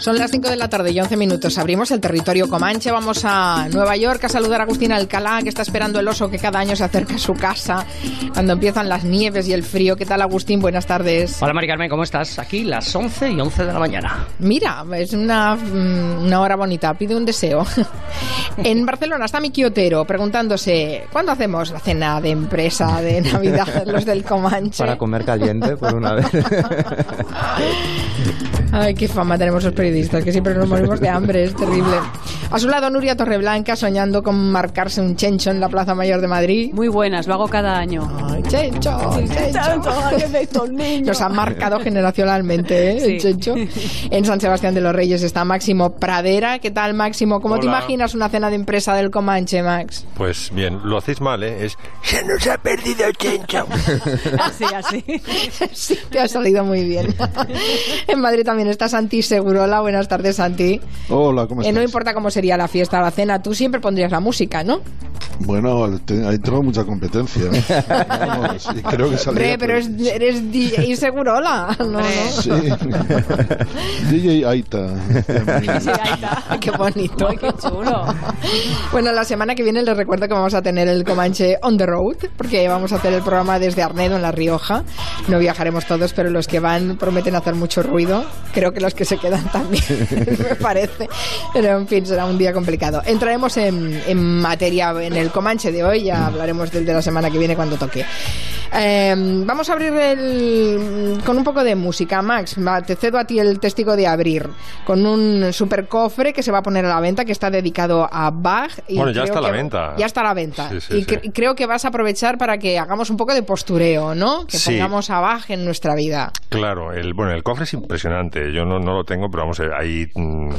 Son las 5 de la tarde y 11 minutos. Abrimos el territorio Comanche. Vamos a Nueva York a saludar a Agustín Alcalá, que está esperando el oso que cada año se acerca a su casa cuando empiezan las nieves y el frío. ¿Qué tal, Agustín? Buenas tardes. Hola, Mari Carmen, ¿cómo estás? Aquí las 11 y 11 de la mañana. Mira, es una, mm, una hora bonita. Pide un deseo. en Barcelona está mi quiotero preguntándose: ¿cuándo hacemos la cena de empresa de Navidad, los del Comanche? Para comer caliente, por una vez. Ay, qué fama tenemos los periodistas, que siempre nos morimos de hambre, es terrible. A su lado, Nuria Torreblanca, soñando con marcarse un chencho en la Plaza Mayor de Madrid. Muy buenas, lo hago cada año. Ay, chencho, chencho. Nos han marcado generacionalmente, ¿eh? El chencho. En San Sebastián de los Reyes está Máximo Pradera. ¿Qué tal, Máximo? ¿Cómo te Hola. imaginas una cena de empresa del Comanche, Max? Pues bien, lo hacéis mal, ¿eh? Es... Se nos ha perdido el chencho. Así, así. Sí, te ha salido muy bien. en Madrid también está Santi Segurola. Buenas tardes, Santi. Hola, ¿cómo Eh, estás? no importa cómo sería la fiesta o la cena, tú siempre pondrías la música, ¿no? Bueno, te- ahí tengo mucha competencia. Vamos, y creo que saldría Hombre, pero es- eres DJ Segurola. No, no. Sí. DJ Aita. Ahí está. Qué bonito. Ay, qué chulo. Bueno, la semana que viene les recuerdo que vamos a tener el Comanche on the road, porque vamos a hacer el programa desde Arnedo, en La Rioja. No viajaremos todos, pero los que van prometen hacer mucho ruido. Creo que los que se quedan también, me parece. Pero en fin, será un día complicado. Entraremos en, en materia en el Comanche de hoy, ya hablaremos del de la semana que viene cuando toque. Eh, vamos a abrir el, con un poco de música. Max, te cedo a ti el testigo de abrir con un super cofre que se va a poner a la venta, que está dedicado a Bach. y Bueno, ya está a la venta. Ya está a la venta. Sí, sí, y cre- creo que vas a aprovechar para que hagamos un poco de postureo, ¿no? Que pongamos a Bach en nuestra vida. Claro, el, bueno, el cofre es impresionante. Yo no, no lo tengo, pero vamos, eh, hay mm,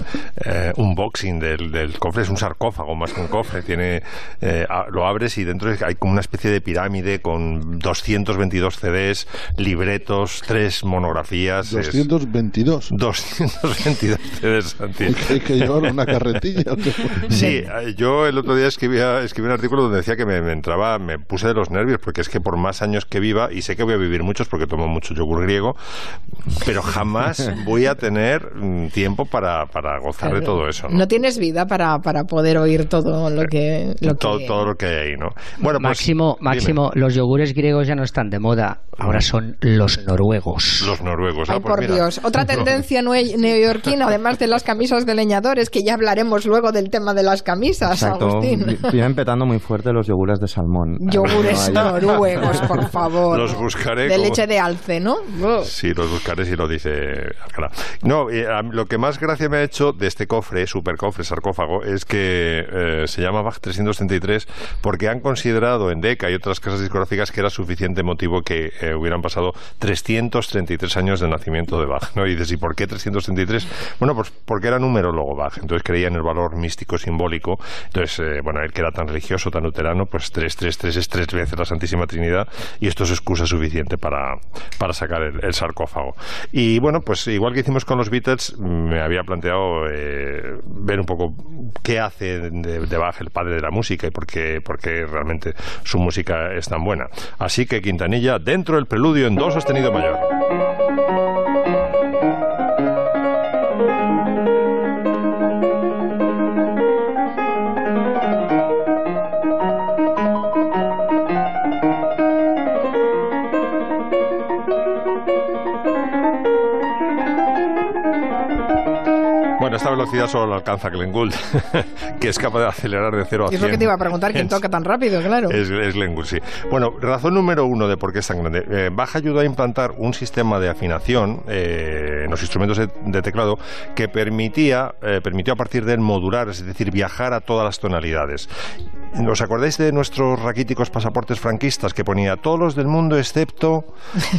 eh, unboxing del, del cofre. Es un sarcófago más que un cofre. Tiene, eh, a- lo abres y dentro hay como una especie de pirámide con 222 CDs, libretos, tres monografías. es- 222. 222 CDs, Santi. Hay que, llevar una carretilla. Sí, eh, yo el otro día escribía, escribí un artículo donde decía que me, me entraba, me puse de los nervios, porque es que por más años que viva, y sé que voy a vivir muchos porque tomo mucho yogur griego, pero jamás voy a tener mm, tiempo para, para gozar de todo eso. ¿no? No tienes vida para, para poder oír todo lo que... Lo todo, que... todo lo que hay ahí, ¿no? Bueno, pues, Máximo, dime. Máximo, los yogures griegos ya no están de moda, ahora son los noruegos. Los noruegos. Ay, ah, pues por mira. Dios. Otra tendencia neoyorquina, además de las camisas de leñadores, que ya hablaremos luego del tema de las camisas, Exacto. Agustín. Vi- Vienen petando muy fuerte los yogures de salmón. Yogures noruegos, por favor. Los buscaré De como- leche de alce, ¿no? Sí, los buscaré si lo dice Alcalá. No, eh, lo que más gracia me ha hecho de este cofre, super cofre, sarcófago, es que eh, se llama Bach 333 porque han considerado en DECA y otras casas discográficas que era suficiente motivo que eh, hubieran pasado 333 años del nacimiento de Bach. ¿no? Y dices, ¿y por qué 333? Bueno, pues porque era numerólogo Bach, entonces creía en el valor místico simbólico. Entonces, eh, bueno, él que era tan religioso, tan luterano, pues 333 es tres veces la Santísima Trinidad y esto es excusa suficiente para, para sacar el, sarcófago. Y bueno, pues igual que hicimos con los Beatles, me había planteado eh, ver un poco qué hace de, de Bach el padre de la música y por qué, por qué realmente su música es tan buena. Así que Quintanilla, dentro del preludio en do sostenido mayor. Bueno, esta velocidad solo la alcanza Glenn Gould, que es capaz de acelerar de 0 a Y 100. es lo que te iba a preguntar, ¿quién toca tan rápido? Claro. Es, es Glenn Gould, sí. Bueno, razón número uno de por qué es tan grande. Eh, Bach ayudó a implantar un sistema de afinación eh, en los instrumentos de, de teclado que permitía, eh, permitió a partir de él modular, es decir, viajar a todas las tonalidades. ¿Os acordáis de nuestros raquíticos pasaportes franquistas que ponía todos los del mundo excepto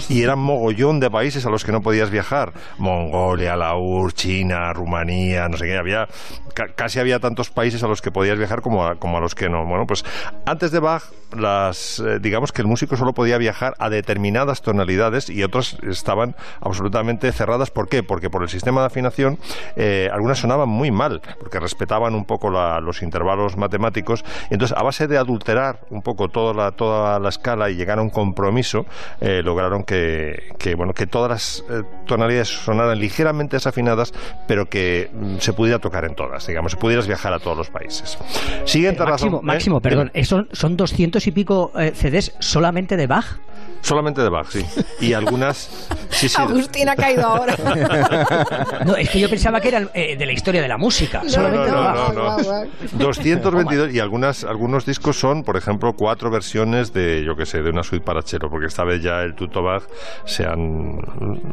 y eran mogollón de países a los que no podías viajar? Mongolia, Laur, China, Rumanía, no sé qué, había ca- casi había tantos países a los que podías viajar como a, como a los que no. Bueno, pues antes de Bach, las, eh, digamos que el músico solo podía viajar a determinadas tonalidades y otras estaban absolutamente cerradas. ¿Por qué? Porque por el sistema de afinación eh, algunas sonaban muy mal, porque respetaban un poco la- los intervalos matemáticos. Entonces, a base de adulterar un poco toda la, toda la escala y llegar a un compromiso, eh, lograron que, que, bueno, que todas las eh, tonalidades sonaran ligeramente desafinadas, pero que mm, se pudiera tocar en todas, digamos, se pudieras viajar a todos los países. Siguiente Máximo, razón. ¿eh? Máximo, perdón, Dime. ¿eso son doscientos y pico eh, CDs solamente de Bach? Solamente de Bach, sí. Y algunas. Sí, sí. Agustín ha caído ahora. No, es que yo pensaba que eran eh, de la historia de la música, No, solamente no, de no, Bach. no, no. Guau, guau. 222 y algunas algunos discos son, por ejemplo, cuatro versiones de, yo que sé, de una suite para chelo, porque esta vez ya el Tuto Bach se han,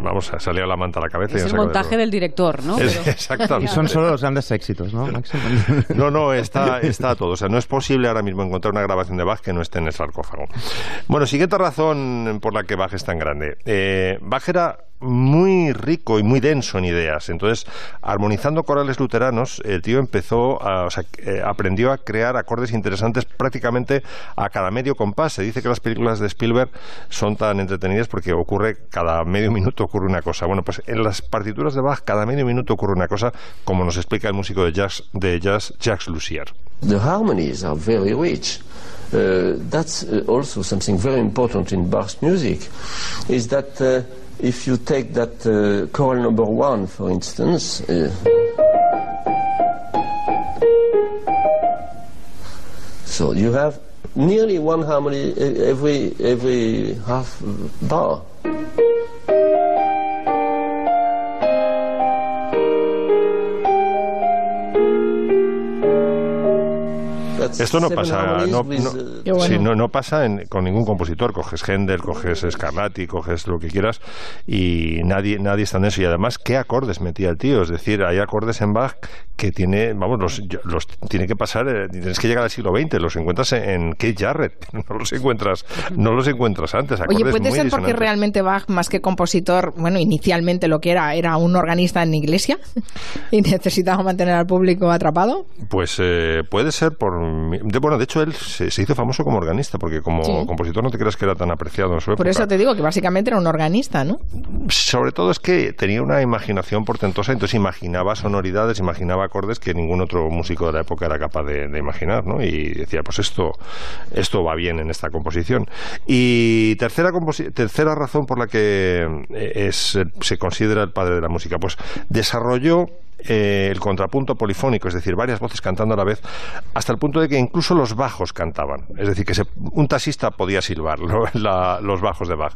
vamos, ha salido la manta a la cabeza. y Es han el de montaje del director, ¿no? Es- Pero- exactamente. Y son solo los grandes éxitos, ¿no? No, no, está, está todo. O sea, no es posible ahora mismo encontrar una grabación de Bach que no esté en el sarcófago. Bueno, siguiente razón por la que Bach es tan grande. Eh, Bach era muy rico y muy denso en ideas. Entonces, armonizando corales luteranos, el tío empezó, a, o sea, eh, aprendió a crear acordes interesantes prácticamente a cada medio compás. Se dice que las películas de Spielberg son tan entretenidas porque ocurre cada medio minuto ocurre una cosa. Bueno, pues en las partituras de Bach cada medio minuto ocurre una cosa, como nos explica el músico de jazz, de jazz Jacques Lussier. The harmonies are very rich. Uh, that's uh, also something very important in Bach's music, is that uh, if you take that uh, choral number one, for instance, uh, so you have nearly one harmony uh, every every half bar. Esto no pasa, no, with, no- bueno. sí, no, no pasa en- con ningún compositor. Coges Händel, coges Scarlatti, coges lo que quieras y nadie, nadie está en eso. Y además, ¿qué acordes metía el tío? Es decir, hay acordes en Bach que tiene, vamos, los, los tiene que pasar, eh, tienes que llegar al siglo XX, los encuentras en, en Keith Jarrett, no los encuentras, no los encuentras antes. Oye, acordes ¿puede muy ser porque realmente Bach, más que compositor, bueno, inicialmente lo que era, era un organista en iglesia y necesitaba mantener al público atrapado? Pues eh, puede ser por... de- bueno, de hecho él se, se hizo famoso como organista, porque como Sí. compositor no te creas que era tan apreciado en su época. Por eso te digo que básicamente era un organista, ¿no? sobre todo es que tenía una imaginación portentosa, entonces imaginaba sonoridades, imaginaba acordes que ningún otro músico de la época era capaz de, de imaginar, ¿no? Y decía, pues esto, esto va bien en esta composición. Y tercera, composi- tercera razón por la que eh, es, se considera el padre de la música, pues desarrolló eh, el contrapunto polifónico, es decir, varias voces cantando a la vez, hasta el punto de que incluso los bajos cantaban. Es decir, que se- un taxista podía silbar la- los bajos de Bach.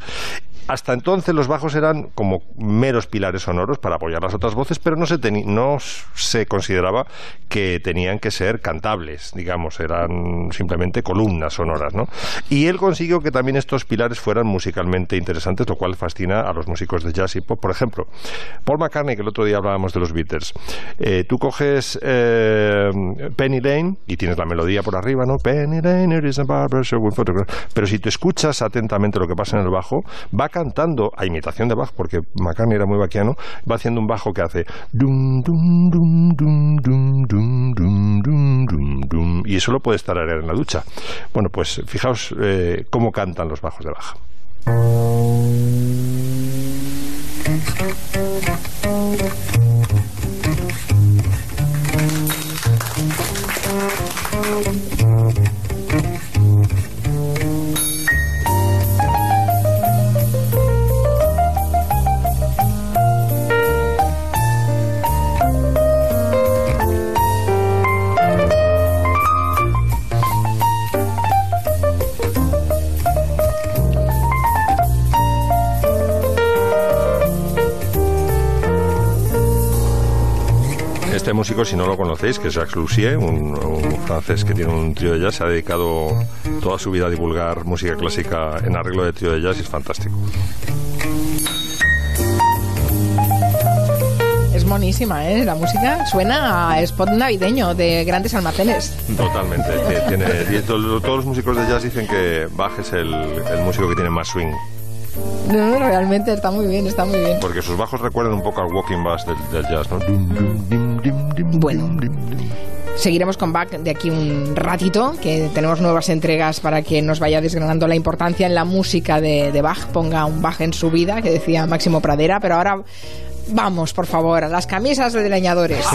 Hasta entonces los bajos eran como meros pilares sonoros para apoyar las otras voces, pero no se, no se consideraba que tenían que ser cantables, digamos, eran simplemente columnas sonoras, ¿no? Y él consiguió que también estos pilares fueran musicalmente interesantes, lo cual fascina a los músicos de jazz y pop. Por ejemplo, Paul McCartney, que el otro día hablábamos de los Beatles, eh, tú coges eh, Penny Lane y tienes la melodía por arriba, ¿no? Penny Lane, it is a barber. Pero si tú escuchas atentamente lo que pasa en el bajo, va cantando a imitación de Bach, porque McCartney era muy baquiano, va haciendo un bajo que hace dum, dum, dum, dum, dum, dum, dum, dum, dum, dum, y eso lo puede estar en la ducha. Bueno, pues fijaos eh, cómo cantan los bajos de Bach. Este músico, si no lo conocéis, que es Jacques Lussier, un, un francés que tiene un trío de jazz, se ha dedicado toda su vida a divulgar música clásica en arreglo de trío de jazz y es fantástico. Es monísima, ¿eh? La música suena a spot navideño de grandes almacenes. Totalmente. tiene, todos los músicos de jazz dicen que Bach es el, el músico que tiene más swing, No, no, realmente está muy bien, está muy bien. porque sus bajos recuerdan un poco al walking bass del, del jazz, ¿no? Bueno. Seguiremos con Bach de aquí un ratito, que tenemos nuevas entregas para que nos vaya desgranando la importancia en la música de, de Bach. Ponga un Bach en su vida, que decía Máximo Pradera, pero ahora Vamos, por favor, a las camisas de leñadores.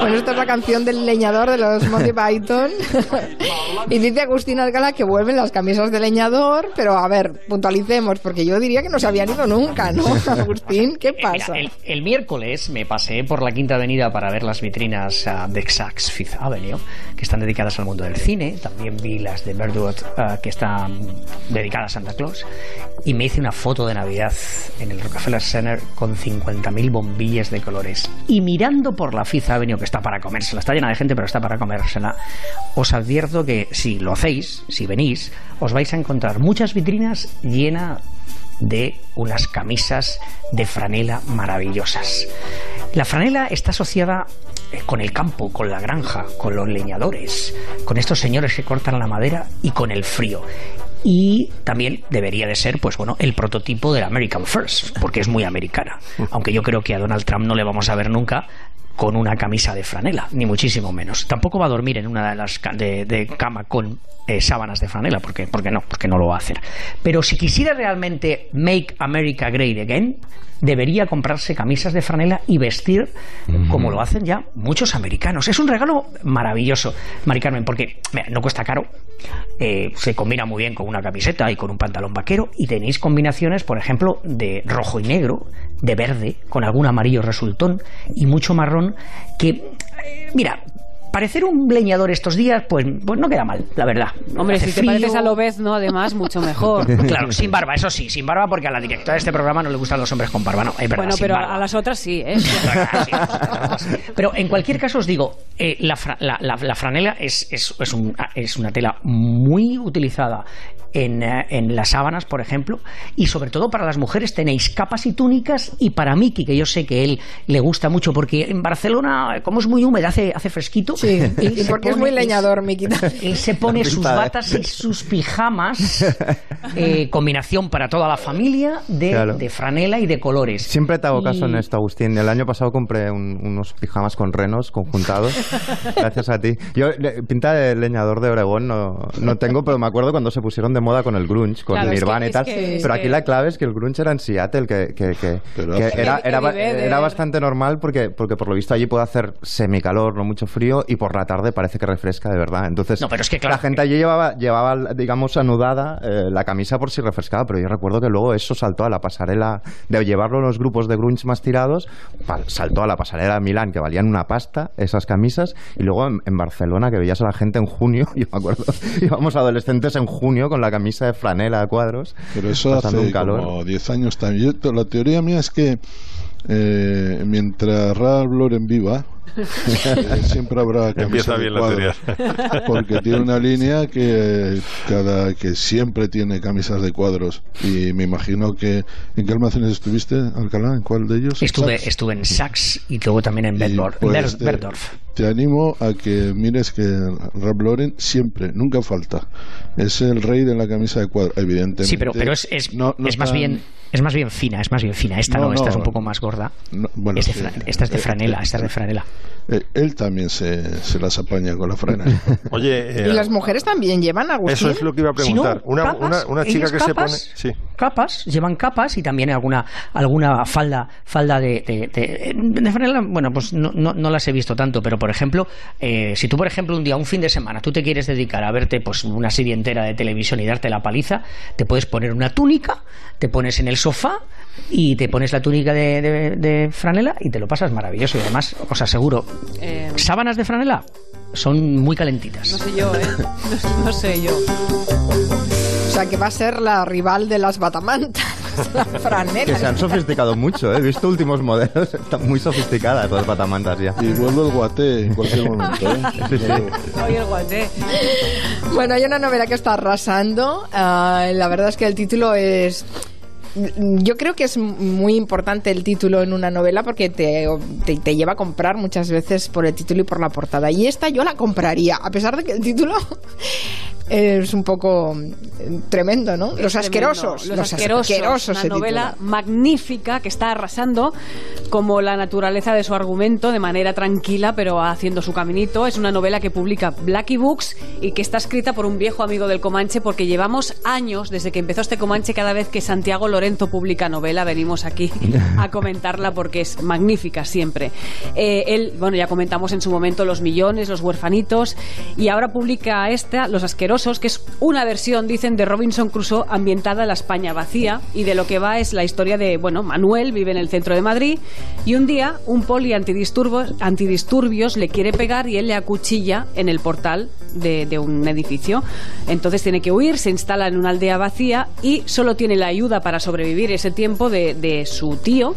Bueno, esta es la canción del leñador de los Monty Python. y dice Agustín Alcalá que vuelven las camisas de leñador, pero a ver, puntualicemos, porque yo diría que no se habían ido nunca, ¿no? Agustín, ¿qué Eh, mira, pasa? el, el miércoles me pasé por la Quinta Avenida para ver las vitrinas ah, de Saks Fifth Avenue, que están dedicadas al mundo del cine. También vi las de Birdwood, ah, que están dedicadas a Santa Claus. Y me hice una foto de Navidad en el Rockefeller Center con 50.000 bombillas de colores. Y mirando por la Fifth Avenue, que está para comérsela, está llena de gente, pero está para comérsela, os advierto que si lo hacéis, si venís, os vais a encontrar muchas vitrinas llenas de unas camisas de franela maravillosas. La franela está asociada eh, con el campo, con la granja, con los leñadores, con estos señores que cortan la madera y con el frío. Y también debería de ser, pues bueno, el prototipo del American First, porque es muy americana. Aunque yo creo que a Donald Trump no le vamos a ver nunca con una camisa de franela, ni muchísimo menos. Tampoco va a dormir en una de las de, de cama con eh, sábanas de franela, porque, porque no, porque no lo va a hacer. Pero si quisiera realmente make America great again, debería comprarse camisas de franela y vestir como lo hacen ya muchos americanos. Es un regalo maravilloso, Mari Carmen, porque mira, no cuesta caro, eh, se combina muy bien con una camiseta y con un pantalón vaquero y tenéis combinaciones, por ejemplo, de rojo y negro, de verde, con algún amarillo resultón y mucho marrón que, eh, mira, parecer un leñador estos días, pues, pues no queda mal, la verdad. Hombre, Hace si te frío. pareces a Lobezno, además, mucho mejor. Claro, sin barba, eso sí, sin barba, porque a la directora de este programa no le gustan los hombres con barba, no, es verdad, bueno, pero a las otras sí, ¿eh? Pero en cualquier caso os digo, eh, la, fra- la- la- la franela es, es- es un- es una tela muy utilizada en, eh, en las sábanas, por ejemplo, y sobre todo para las mujeres tenéis capas y túnicas y para Miki, que yo sé que él le gusta mucho, porque en Barcelona, como es muy húmeda, hace, hace fresquito. Sí, y porque es pone- muy leñador, Miki. Él se pone sus ¿eh? batas y sus pijamas, eh, combinación para toda la familia de, Claro. de franela y de colores. Siempre te hago caso Y- en esto, Agustín. El año pasado compré un- unos pijamas con renos conjuntados. gracias a ti. Yo, pinta de leñador de Oregón no, no tengo, pero me acuerdo cuando se pusieron de moda con el grunge, con Claro, es Nirvana que- y es tal. que- es pero aquí que- la clave es que el grunge era en Seattle, que, que, que- Pero que hace- era, era, era bastante normal porque, porque por lo visto allí puede hacer semicalor, no mucho frío, y por la tarde parece que refresca de verdad. Entonces, No, pero es que claro, la gente allí llevaba, llevaba digamos, anudada eh, la camisa por si refrescaba, pero yo recuerdo que luego eso saltó a la pasarela de llevarlo en los grupos de grunge más tirados, saltó a la pasarela de Milán, que valían una pasta esas camisas, y luego en, en Barcelona, que veías a la gente en junio, yo me acuerdo, íbamos adolescentes en junio con la camisa de franela a cuadros, Pero eso hace un calor. como 10 años también. La teoría mía es que eh, mientras Ralph Lauren viva, eh, siempre habrá camisas Empieza de bien la cuadros. teoría. Porque tiene una línea que cada que siempre tiene camisas de cuadros. Y me imagino que ¿en qué almacenes estuviste, Alcalá? ¿En cuál de ellos? Estuve, Saks. estuve en Saks y luego también en pues, Ber- te- Berdorf. Te animo a que mires que Ralph Lauren siempre, nunca falta. Es el rey de la camisa de cuadro, evidentemente. Sí, pero, pero es, es, No- no es más bien es más bien fina, es más bien fina. Esta no, No, esta no. es un poco más gorda. No, bueno, Es sí. fra- esta es de Eh, franela, eh, esta es de franela. Eh, él también se, se las apaña con la frena. Oye, eh, Y las mujeres también llevan, Agustín. eso es lo que iba a Si no, preguntar. una, capas, una, una chica que se pone. capas, Sí. capas, llevan capas y también alguna alguna falda falda de, de, de- de franela, bueno, pues no, no, no las he visto tanto, pero por ejemplo, eh, si tú por ejemplo un día, un fin de semana, tú te quieres dedicar a verte pues una serie entera de televisión y darte la paliza, te puedes poner una túnica, te pones en el sofá y te pones la túnica de, de- de franela y te lo pasas maravilloso y además os aseguro, Eh, sábanas de franela son muy calentitas. no sé yo, ¿eh? No, no sé yo. O sea, que va a ser la rival de las batamantas, la franela. Que se han sofisticado mucho, ¿eh? he visto últimos modelos, están muy sofisticadas las batamantas ya. y vuelve el guaté en cualquier momento. ¿eh? Sí, sí. Oye, el guate. Bueno, hay una novela que está arrasando. Ah, la verdad es que el título es. Yo creo que es muy importante el título en una novela porque te, te, lleva a comprar muchas veces por el título y por la portada. Y esta yo la compraría, a pesar de que el título es un poco mm, tremendo, ¿no? Los asquerosos. Tremendo. Los, asquerosos. una novela titula. magnífica que está arrasando como la naturaleza de su argumento de manera tranquila, pero haciendo su caminito. Es una novela que publica Blackie Books y que está escrita por un viejo amigo del Comanche porque llevamos años desde que empezó este Comanche cada vez que Santiago Lorenzo publica novela venimos aquí a comentarla porque es magnífica siempre. Eh, él, bueno, ya comentamos en su momento Los Millones, Los Huerfanitos y ahora publica esta, Los Asquerosos, que es una versión, dicen, de Robinson Crusoe ambientada en la España vacía y de lo que va es la historia de, bueno, Manuel vive en el centro de Madrid y un día un poli antidisturbios, antidisturbios le quiere pegar y él le acuchilla en el portal de, de un edificio. Entonces tiene que huir, se instala en una aldea vacía y solo tiene la ayuda para sobrevivir ese tiempo de, de su tío,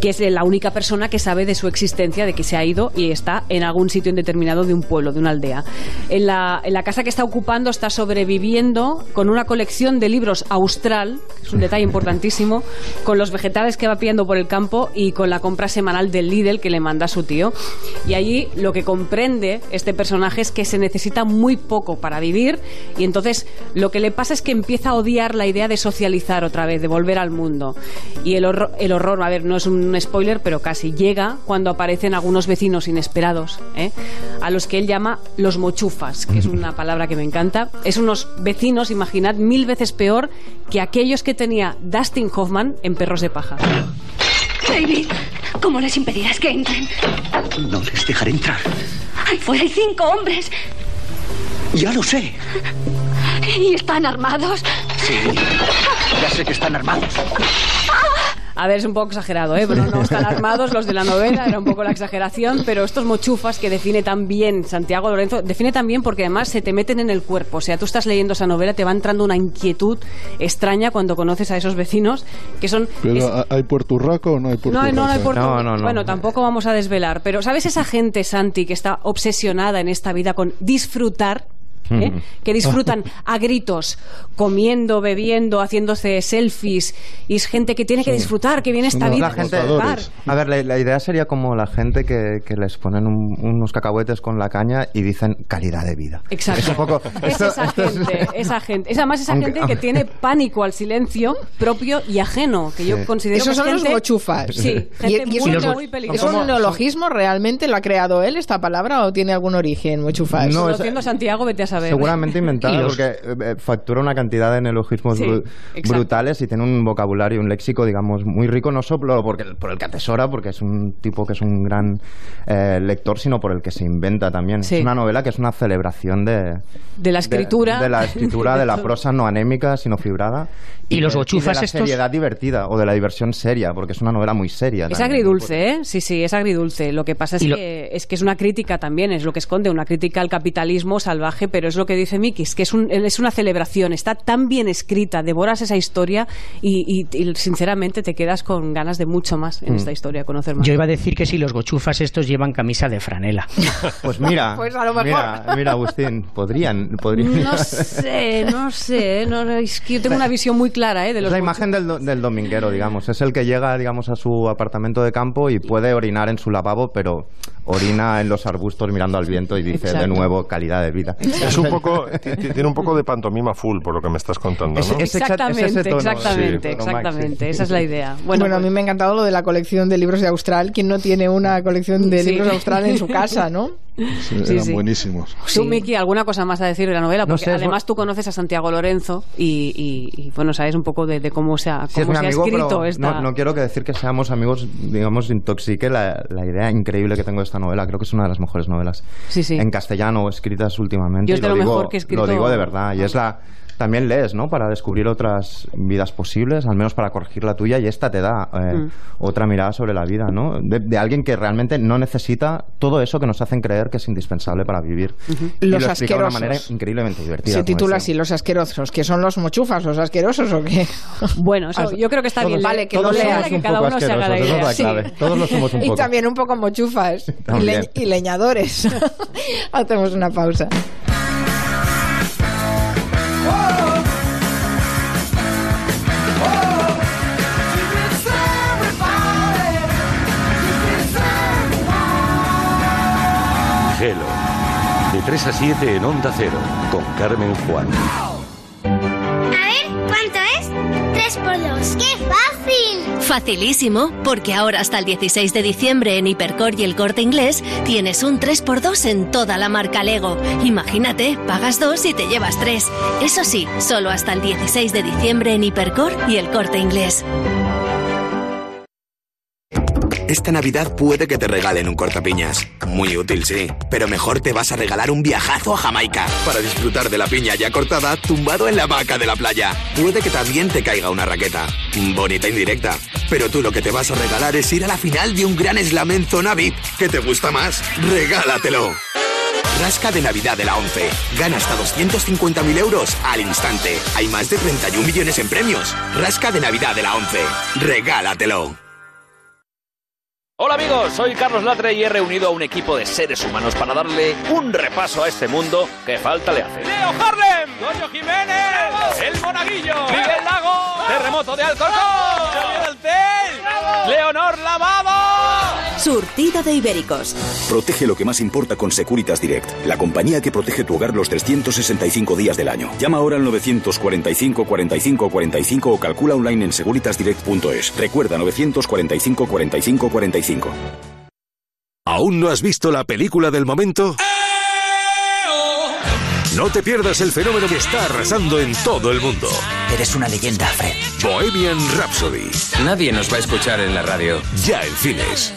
que es la única persona que sabe de su existencia, de que se ha ido y está en algún sitio indeterminado de un pueblo, de una aldea. En la, en la casa que está ocupando está sobreviviendo con una colección de libros austral, es un detalle importantísimo, con los vegetales que va pillando por el campo y con la compra semanal del Lidl que le manda su tío. Y allí lo que comprende este personaje es que se necesita muy poco para vivir y entonces lo que le pasa es que empieza a odiar la idea de socializar otra vez, de volver al mundo. Y el horror, el horror a ver, no es un spoiler, pero casi llega cuando aparecen algunos vecinos inesperados, ¿eh? a los que él llama los mochufas, que es una palabra que me encanta. Es unos vecinos, imaginad, mil veces peor que aquellos que tenía Dustin Hoffman en Perros de Paja. David, ¿cómo les impedirás que entren? No les dejaré entrar. Ahí fuera hay cinco hombres Ya lo sé. y están armados. Sí. Ya sé que están armados. A ver, es un poco exagerado, ¿eh? Bueno, no están armados los de la novela, era un poco la exageración, pero estos mochufas que define tan bien Santiago Lorenzo, define tan bien porque además se te meten en el cuerpo. O sea, tú estás leyendo esa novela, te va entrando una inquietud extraña cuando conoces a esos vecinos que son... Pero es- ¿ha- ¿hay puerturraco o no hay no, puerturraco? no, no hay puerto- No, no, no. Bueno, tampoco vamos a desvelar, pero ¿sabes esa gente, Santi, que está obsesionada en esta vida con disfrutar? ¿Eh? que disfrutan a gritos, comiendo, bebiendo, haciéndose selfies, y es gente que tiene que disfrutar, que viene esta vida gente-. A ver, la, la idea sería como la gente que, que les ponen un- unos cacahuetes con la caña y dicen calidad de vida. Exacto. Es un poco. Es esto- esa esto es- gente, esa gente. Es además esa Aunque- gente que aunque- tiene pánico al silencio propio y ajeno, que yo Sí. considero Esos que es son los gente- mochufas. Sí, gente Y- y es muy, un- muy ¿Es peligrosa. un neologismo realmente? ¿Lo ha creado él esta palabra o tiene algún origen, mochufas? No, es- Conociendo a Santiago, vete a saber. Seguramente inventada porque eh, eh, factura una cantidad de neologismos Sí, bru- exacto. brutales y tiene un vocabulario, un léxico, digamos, muy rico, no solo porque, por el que atesora, porque es un tipo que es un gran eh, lector, sino por el que se inventa también. Sí. Es una novela que es una celebración de, De la escritura. de, de la escritura, de la prosa no anémica, sino fibrada. Y los de- gochufas de la estos- seriedad divertida o de la diversión seria, porque es una novela muy seria. Es también, agridulce, ¿eh? Sí, sí, es agridulce. Lo que pasa es lo- que, es que es una crítica también, es lo que esconde, una crítica al capitalismo salvaje, pero es lo que dice Miki, es que es, un- es una celebración, está tan bien escrita, devoras esa historia y, y- y, sinceramente te quedas con ganas de mucho más en esta historia, conocer más. Yo iba a decir que si los gochufas estos llevan camisa de franela. Pues mira, Pues a lo mejor. mira, mira, Agustín, podrían, podrían. No sé, no sé, no, no, es que yo tengo una visión muy clara ¿eh? de Es la imagen del, do- del dominguero, digamos. Es el que llega, digamos, a su apartamento de campo y puede orinar en su lavabo, pero orina en los arbustos mirando al viento y dice Exacto. de nuevo calidad de vida. Es un poco, ti- ti- tiene un poco de pantomima full por lo que me estás contando, ¿no? es- exa- Exactamente, ese tono, exactamente, sí, exactamente, maxi. esa es la idea. Bueno, Bueno, a mí pues- me ha encantado lo de la colección de libros de Austral. ¿Quién no tiene una colección de Sí. libros de Austral en su casa, no? Sí, eran sí. buenísimos. Tú, Miki, ¿alguna cosa más a decir de la novela? No Porque sé, además tú conoces a Santiago Lorenzo y, y- y, bueno, sabes un poco de, de cómo se ha, Sí, es cómo mi se ha amigo, escrito esta... no, no quiero que decir que seamos amigos, digamos, intoxique la, la idea increíble que tengo de esta novela. Creo que es una de las mejores novelas Sí, sí. en castellano escritas últimamente. Yo es de lo, lo digo, mejor que he escrito. Lo digo de verdad. Y es la... También lees, ¿no? Para descubrir otras vidas posibles, al menos para corregir la tuya, y esta te da eh, Mm. otra mirada sobre la vida, ¿no? De, de alguien que realmente no necesita todo eso que nos hacen creer que es indispensable para vivir. Y Los lo explica de una asquerosos. manera increíblemente divertida. Se titula así, Los asquerosos. ¿Que son los mochufas, los asquerosos o qué? Bueno, eso, yo creo que está todos- bien. Vale, que todos lo somos lea, que un cada poco uno se haga la asquerosos, idea. Todos lo somos un Y poco. también un poco mochufas y, le- y leñadores. Hacemos una pausa. 3 a 7 en Onda Cero, con Carmen Juan. A ver, ¿cuánto es? 3 por 2. ¡Qué fácil! Facilísimo, porque ahora hasta el 16 de diciembre en Hipercor y el Corte Inglés tienes un 3x2 en toda la marca Lego. Imagínate, pagas 2 y te llevas 3. Eso sí, solo hasta el 16 de diciembre en Hipercor y el Corte Inglés. Esta Navidad puede que te regalen un cortapiñas. Muy útil, sí. Pero mejor te vas a regalar un viajazo a Jamaica para disfrutar de la piña ya cortada tumbado en la hamaca de la playa. Puede que también te caiga una raqueta. Bonita indirecta. Pero tú lo que te vas a regalar es ir a la final de un gran slam en zona. ¿Qué te gusta más? ¡Regálatelo! Rasca de Navidad de la 11. Gana hasta 250.000 euros al instante. Hay más de 31 millones en premios. Rasca de Navidad de la 11. Regálatelo. Hola amigos, soy Carlos Latre y he reunido a un equipo de seres humanos para darle un repaso a este mundo que falta le hace. Leo Harlem, Goyo Jiménez, El Monaguillo, Miguel Lago, Terremoto de Alcorcón, Javier Alcel, Leonor Lavado. Surtido de ibéricos. Protege lo que más importa con Securitas Direct, la compañía que protege tu hogar los 365 días del año. Llama ahora al 945 45 45 o calcula online en securitasdirect.es. Recuerda 945 45 45. ¿Aún no has visto la película del momento? No te pierdas el fenómeno que está arrasando en todo el mundo. Eres una leyenda, Fred. Bohemian Rhapsody. Nadie nos va a escuchar en la radio. Ya en cines.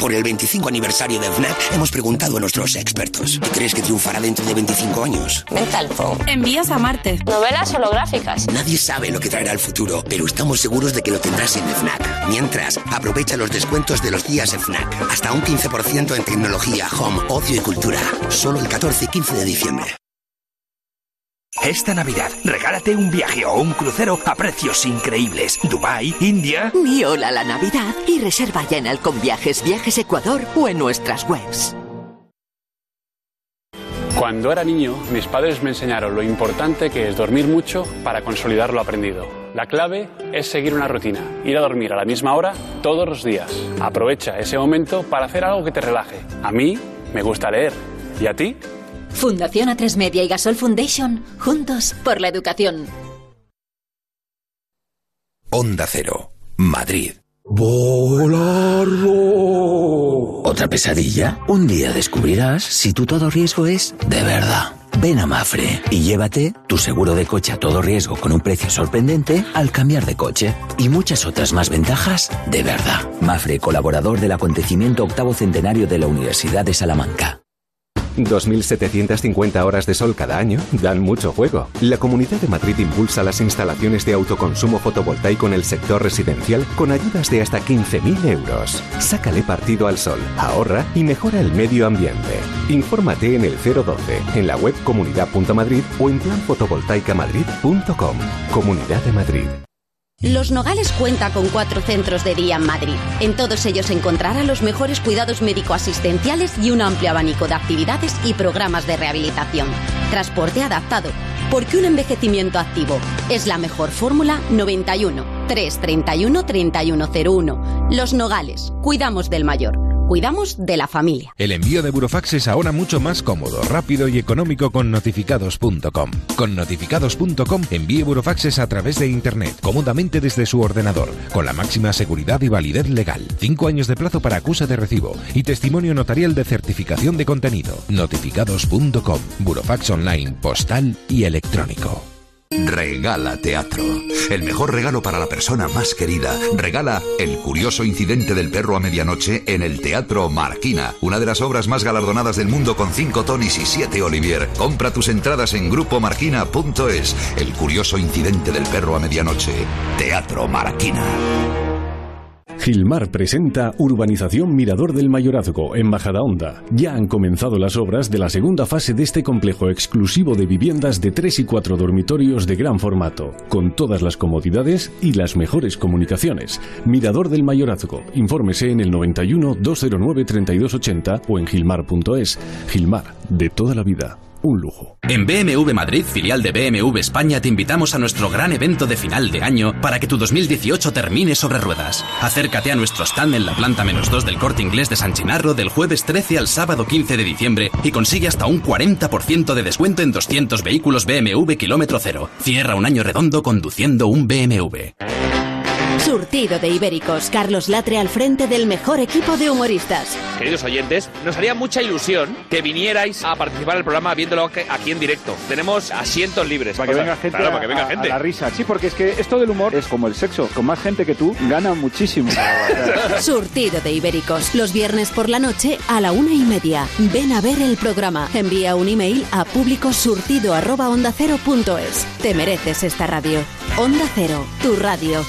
Por el 25 aniversario de FNAC hemos preguntado a nuestros expertos. ¿Qué crees que triunfará dentro de 25 años? Mental Phone. Envíos a Marte. Novelas holográficas. Nadie sabe lo que traerá el futuro, pero estamos seguros de que lo tendrás en FNAC. Mientras, aprovecha los descuentos de los días FNAC. Hasta un 15% en tecnología, home, ocio y cultura. Solo el 14 y 15 de diciembre. Esta Navidad, regálate un viaje o un crucero a precios increíbles. Dubai, India. Di hola la Navidad y reserva ya en Halcón Viajes, Viajes Ecuador o en nuestras webs. Cuando era niño, mis padres me enseñaron lo importante que es dormir mucho para consolidar lo aprendido. La clave es seguir una rutina, ir a dormir a la misma hora todos los días. Aprovecha ese momento para hacer algo que te relaje. A mí me gusta leer. ¿Y a ti? Fundación A3 Media y Gasol Foundation, juntos por la educación. Onda Cero, Madrid. ¡Volarlo! ¿Otra pesadilla? Un día descubrirás si tu todo riesgo es de verdad. Ven a Mafre y llévate tu seguro de coche a todo riesgo con un precio sorprendente al cambiar de coche y muchas otras más ventajas de verdad. Mafre, colaborador del acontecimiento octavo centenario de la Universidad de Salamanca. 2.750 horas de sol cada año dan mucho juego. La Comunidad de Madrid impulsa las instalaciones de autoconsumo fotovoltaico en el sector residencial con ayudas de hasta 15.000 euros. Sácale partido al sol, ahorra y mejora el medio ambiente. Infórmate en el 012, en la web comunidad.madrid o en planfotovoltaicamadrid.com. Comunidad de Madrid. Los Nogales cuenta con cuatro centros de día en Madrid. En todos ellos encontrará los mejores cuidados médico-asistenciales y un amplio abanico de actividades y programas de rehabilitación. Transporte adaptado, porque un envejecimiento activo es la mejor fórmula 91 331 3101. Los Nogales, cuidamos del mayor. Cuidamos de la familia. El envío de Burofax es ahora mucho más cómodo, rápido y económico con notificados.com. Con notificados.com envíe Burofaxes a través de Internet, cómodamente desde su ordenador, con la máxima seguridad y validez legal. Cinco años de plazo para acusa de recibo y testimonio notarial de certificación de contenido. Notificados.com. Burofax online, postal y electrónico. Regala teatro. El mejor regalo para la persona más querida. Regala El curioso incidente del perro a medianoche en el Teatro Marquina, una de las obras más galardonadas del mundo con 5 Tonys y 7 Olivier. Compra tus entradas en grupomarquina.es. El curioso incidente del perro a medianoche. Teatro Marquina. Gilmar presenta Urbanización Mirador del Mayorazgo en Majadahonda. Ya han comenzado las obras de la segunda fase de este complejo exclusivo de viviendas de 3 y 4 dormitorios de gran formato, con todas las comodidades y las mejores comunicaciones. Mirador del Mayorazgo. Infórmese en el 91 209 3280 o en gilmar.es. Gilmar, de toda la vida. Un lujo. En BMW Madrid, filial de BMW España, te invitamos a nuestro gran evento de final de año para que tu 2018 termine sobre ruedas. Acércate a nuestro stand en la planta menos 2 del corte inglés de San Chinarro del jueves 13 al sábado 15 de diciembre y consigue hasta un 40% de descuento en 200 vehículos BMW kilómetro cero. Cierra un año redondo conduciendo un BMW. Surtido de Ibéricos, Carlos Latre al frente del mejor equipo de humoristas. Queridos oyentes, nos haría mucha ilusión que vinierais a participar del programa viéndolo aquí en directo. Tenemos asientos libres. Para que venga gente, claro, a, para que venga a- gente. a la risa. Sí, porque es que esto del humor es como el sexo. Con más gente que tú, gana muchísimo. Surtido de Ibéricos, los viernes por la noche a la una y media. Ven a ver el programa. Envía un email a públicosurtido.ondacero.es. Te mereces esta radio. Onda Cero, tu radio.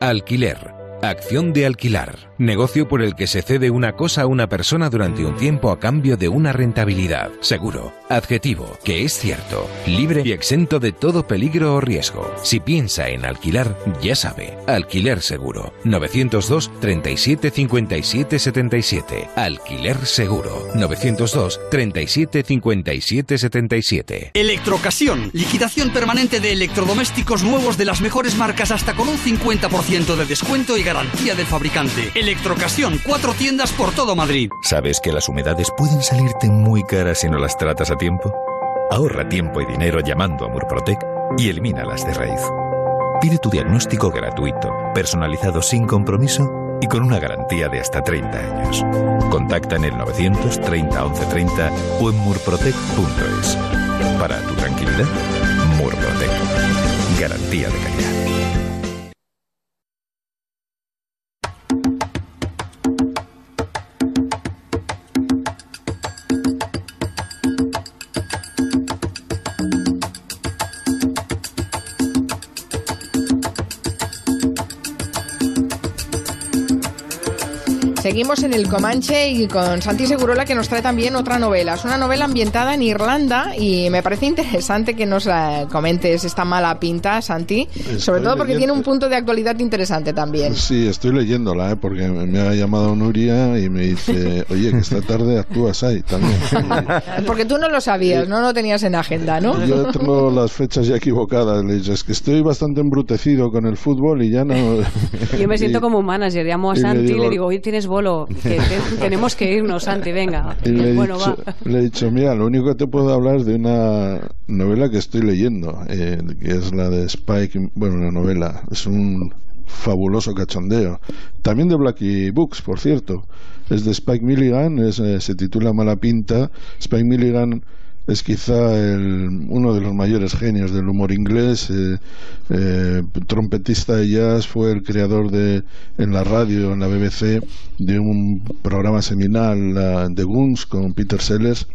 Alquiler. Acción de alquilar. Negocio por el que se cede una cosa a una persona durante un tiempo a cambio de una rentabilidad. Seguro. Adjetivo. Que es cierto. Libre y exento de todo peligro o riesgo. Si piensa en alquilar, ya sabe. Alquiler seguro. 902 37 57 77. Alquiler seguro. 902 37 57 77. Electrocasión. Liquidación permanente de electrodomésticos nuevos de las mejores marcas hasta con un 50% de descuento y garantía del fabricante. Electrocasión. Cuatro tiendas por todo Madrid. ¿Sabes que las humedades pueden salirte muy caras si no las tratas a tiempo? Ahorra tiempo y dinero llamando a Murprotec y elimínalas de raíz. Pide tu diagnóstico gratuito, personalizado sin compromiso y con una garantía de hasta 30 años. Contacta en el 930 1130 o en murprotec.es. Para tu tranquilidad, Murprotec. Garantía de calidad. Seguimos en el Comanche y con Santi Segurola que nos trae también otra novela. Es una novela ambientada en Irlanda y me parece interesante que nos eh, comentes esta mala pinta, Santi. Sobre todo porque leyendo- tiene un punto de actualidad interesante también. Sí, estoy leyéndola, ¿eh? porque me ha llamado Nuria y me dice, oye, que esta tarde actúas ahí también. Porque tú no lo sabías, no lo tenías en agenda, ¿no? Yo tengo las fechas ya equivocadas. Le he dicho, es que estoy bastante embrutecido con el fútbol y ya no... Yo me siento Y- como un manager, llamo a y le Santi y le digo, hoy tienes bolo, que tenemos que irnos, Santi, venga. Le he, bueno, dicho, va. le he dicho, mira, lo único que te puedo hablar es de una novela que estoy leyendo, eh, que es la de Spike, bueno, una novela, es un fabuloso cachondeo. También de Blackie Books, por cierto. Es de Spike Milligan, es, eh, se titula Mala Pinta. Spike Milligan es quizá el- uno de los mayores genios del humor inglés, eh, eh, trompetista de jazz, fue el creador de en la radio, en la BBC, de un programa seminal, The Goons, con Peter Sellers.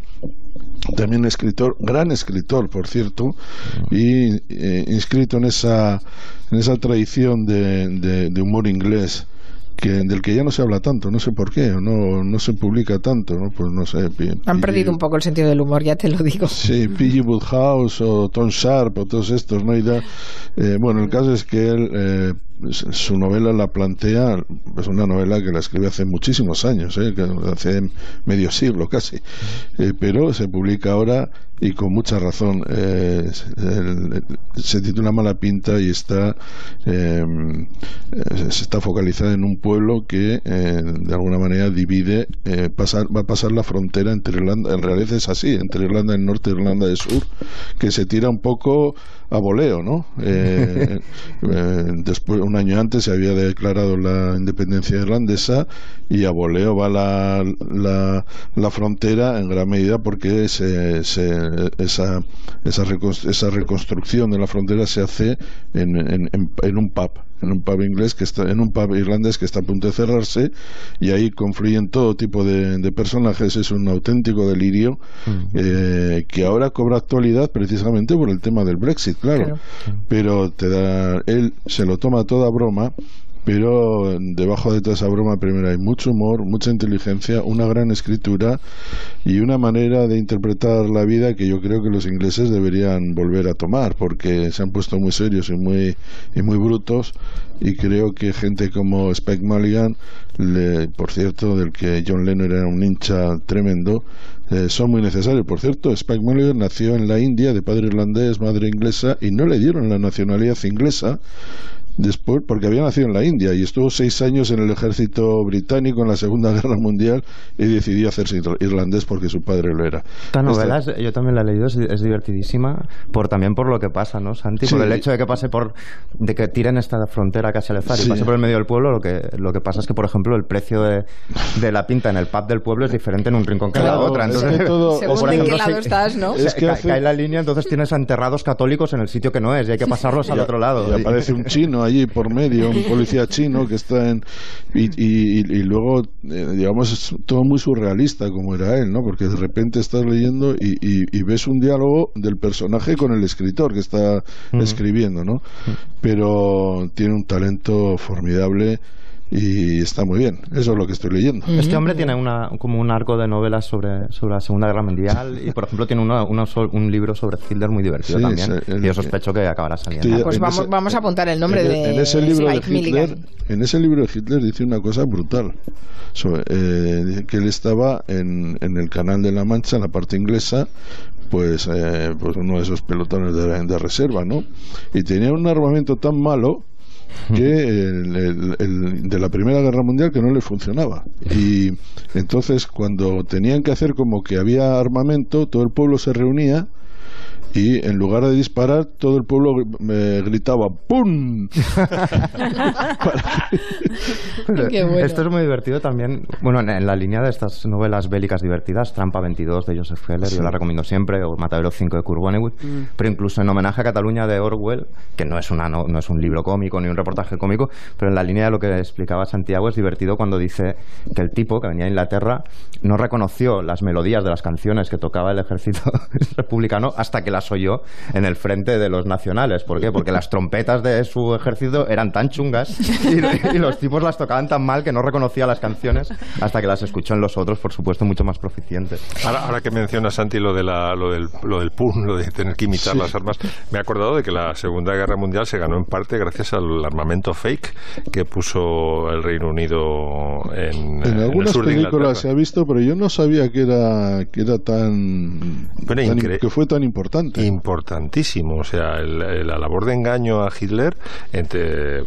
También escritor, gran escritor, por cierto, y eh, inscrito en esa, en esa tradición de, de- de humor inglés que, del que ya no se habla tanto, no sé por qué, no, no se publica tanto, ¿no? pues no sé. Han perdido un poco el sentido del humor, ya te lo digo. Sí, P.G. Woodhouse o Tom Sharp o todos estos, ¿no? Y da- eh, bueno, el caso es que él, eh, su novela la plantea, es una novela que la escribe hace muchísimos años, ¿eh? hace medio siglo casi, Eh, pero se publica ahora y con mucha razón. Eh, se titula Mala Pinta y está, eh, eh, se está focalizada en un pueblo que eh, de alguna manera divide, pasar, va a pasar la frontera entre Irlanda, en realidad es así, entre Irlanda del Norte e Irlanda del Sur, que se tira un poco a voleo, ¿no? Eh, eh, después, un año antes se había declarado la independencia irlandesa y a voleo va la, la, la frontera en gran medida porque se, se- esa, esa, esa reconstrucción de la frontera se hace en, en, en- en un pub en un pub inglés que está en un pub irlandés que está a punto de cerrarse y ahí confluyen todo tipo de, de personajes. Es un auténtico delirio eh, que ahora cobra actualidad precisamente por el tema del Brexit claro, Claro. pero te da él se lo toma toda broma pero debajo de toda esa broma primero hay mucho humor, mucha inteligencia, una gran escritura y una manera de interpretar la vida que yo creo que los ingleses deberían volver a tomar porque se han puesto muy serios y muy y muy brutos y creo que gente como Spike Mulligan, por cierto, del que John Lennon era un hincha tremendo, eh, son muy necesarios. Por cierto, Spike Mulligan nació en la India de padre irlandés, madre inglesa y no le dieron la nacionalidad inglesa después porque había nacido en la India y estuvo seis años en el ejército británico en la Segunda Guerra Mundial y decidió hacerse irlandés porque su padre lo era. Esta novela, yo también la he leído, es, divertidísima por también por lo que pasa, ¿no, Santi? Por el hecho de que pase por, de que tiren esta frontera casi al Ezar y pase por el medio del pueblo, lo que, lo que pasa es que, por ejemplo, el precio de, de la pinta en el pub del pueblo es diferente en un rincón que en la otra. Entonces, Según en qué lado estás, ¿no? Es que cae la línea, entonces tienes enterrados católicos en el sitio que no es y hay que pasarlos al otro lado. Y aparece un chino allí por medio, un policía chino que está en... Y, y, luego, eh, digamos, es todo muy surrealista como era él, ¿no? Porque de repente estás leyendo y, y ves un diálogo del personaje con el escritor que está escribiendo, ¿no? Pero tiene un talento formidable y está muy bien. Eso es lo que estoy leyendo. Este hombre tiene una, como un arco de novelas sobre, sobre la Segunda Guerra Mundial y, por ejemplo, tiene una, un libro sobre Hitler muy divertido también. y yo sospecho que acabará saliendo. pues vamos, vamos a apuntar el nombre de en ese libro de Hitler, En ese libro de Hitler dice una cosa brutal. Eh, que él estaba en, en el Canal de la Mancha, en la parte inglesa, pues, eh, pues uno de esos pelotones de, de reserva, ¿no? Y tenía un armamento tan malo que el, de la Primera Guerra Mundial que no les funcionaba. Y entonces cuando tenían que hacer como que había armamento, todo el pueblo se reunía y en lugar de disparar, todo el pueblo me gritaba ¡Pum! Esto es muy divertido también. Bueno, en, la línea de estas novelas bélicas divertidas, Trampa 22 de Joseph Heller, yo la recomiendo siempre, o Matadero 5 de Kurt Vonnegut, mm. pero incluso en homenaje a Cataluña de Orwell, que no es, una, no, es un libro cómico ni un reportaje cómico, pero en la línea de lo que explicaba Santiago es divertido cuando dice que el tipo que venía de Inglaterra no reconoció las melodías de las canciones que tocaba el ejército republicano hasta que las oyó en el frente de los nacionales. ¿Por qué? Porque las trompetas de su ejército eran tan chungas y, los tipos las tocaban tan mal que no reconocía las canciones hasta que las escuchó en los otros, por supuesto, mucho más proficientes. Ahora, que mencionas, Santi, lo, de la, lo, del, lo del PUN, lo de tener que imitar las armas, me he acordado de que la Segunda Guerra Mundial se ganó en parte gracias al armamento fake que puso el Reino Unido en, en algunas películas se ha visto, pero yo no sabía que era que era tan, que fue tan importante importantísimo. O sea, la labor de engaño a Hitler, entre,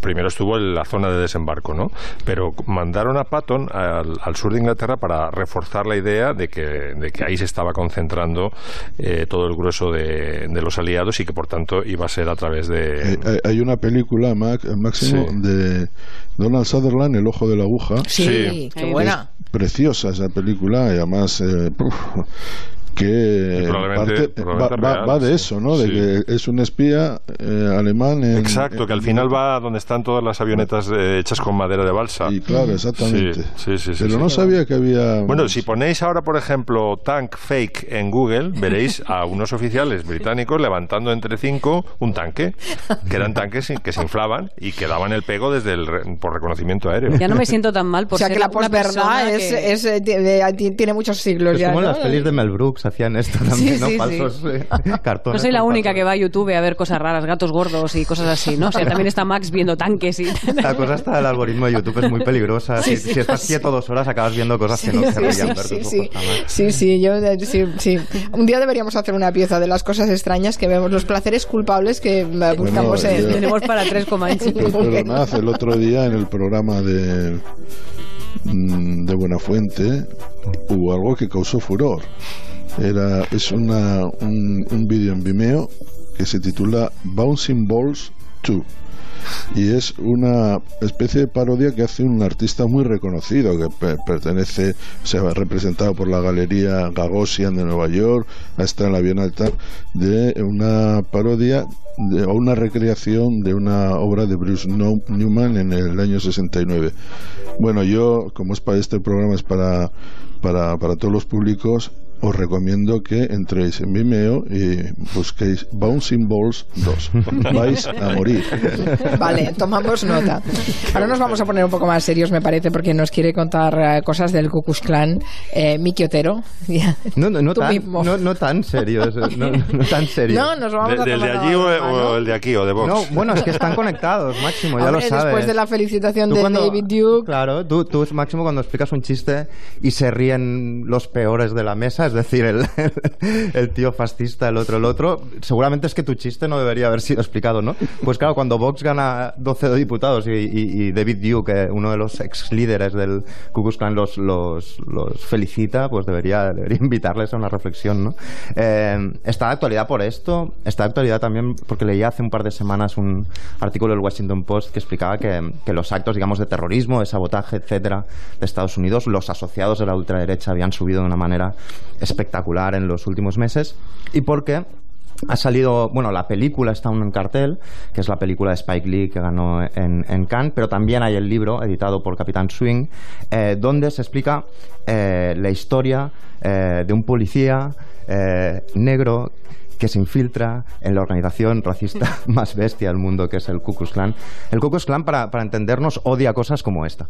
primero estuvo en la zona de desembarco, ¿no? Pero mandaron a Patton al, sur de Inglaterra para reforzar la idea de que, de que ahí se estaba concentrando eh, todo el grueso de, los aliados y que por tanto iba a ser a través de. Hay, una película, Máximo, de Donald Sutherland, El ojo de la aguja. Sí, qué buena. preciosa esa película y además. Eh, que va, de eso, ¿no? De que es un espía eh, alemán. Exacto, que al final va donde están todas las avionetas eh, hechas con madera de balsa. Y claro, exactamente. Pero no sabía que había. Bueno, si ponéis ahora, por ejemplo, tank fake en Google, veréis a unos oficiales británicos levantando entre cinco un tanque, que eran tanques que se inflaban y que daban el pego desde el por reconocimiento aéreo. Ya no me siento tan mal por O sea que la posverdad es, eh, tiene muchos siglos. Es como las pelis de Mel Brooks hacían esto también, ¿no? Falsos eh, cartones. No soy la única que va a YouTube a ver cosas raras, gatos gordos y cosas así, ¿no? O sea, también está Max viendo tanques y... La cosa está, el algoritmo de YouTube es muy peligrosa. si, estás quieto dos horas acabas viendo cosas que no se deberían ver sí, sí. sí, sí, yo, sí, sí. Un día deberíamos hacer una pieza de las cosas extrañas que vemos, los placeres culpables que buscamos en... Tenemos para tres comanches. Pero nada, el otro día en el programa de mm, de Buenafuente hubo algo que causó furor. Era, es una, un, un vídeo en Vimeo que se titula Bouncing Balls 2 y es una especie de parodia que hace un artista muy reconocido que pertenece, se ha representado por la Galería Gagosian de Nueva York, está en la Bienal de una parodia o una recreación de una obra de Bruce Newman en el año 69. Bueno, yo, como es para este programa, es para, para, para todos los públicos, os recomiendo que entréis en Vimeo y busquéis Bouncing Balls 2. Vais a morir. Vale, tomamos nota. Ahora nos vamos a poner un poco más serios, me parece, porque nos quiere contar eh, cosas del Ku Klux Klan. Eh, Miki Otero. No, no, no, tan, no, no tan serios. No, no tan serios. No, nos vamos a ¿Del de allí o, el de aquí o de Vox? No, bueno, es que están conectados, Máximo, ya lo sabes. Después de la felicitación de David Duke. Claro, tú, tú, Máximo, cuando explicas un chiste y se ríen los peores de la mesa, es decir, el, tío fascista, el otro, el otro, seguramente es que tu chiste no debería haber sido explicado, ¿no? Pues claro, cuando Vox gana 12 diputados y, David Duke, uno de los ex líderes del Ku Klux Klan, los, felicita, pues debería, debería invitarles a una reflexión, ¿no? Eh, está de actualidad por esto, está de actualidad también porque leía hace un par de semanas un artículo del Washington Post que explicaba que, que los actos, digamos, de terrorismo, de sabotaje, etcétera, de Estados Unidos, los asociados de la ultraderecha habían subido de una manera espectacular en los últimos meses y porque ha salido, bueno, la película está en cartel, que es la película de Spike Lee que ganó en, en Cannes, pero también hay el libro editado por Capitán Swing, eh, donde se explica eh, la historia eh, de un policía negro que se infiltra en la organización racista más bestia del mundo, que es el Ku Klux Klan. El Ku Klux para, para entendernos, odia cosas como esta.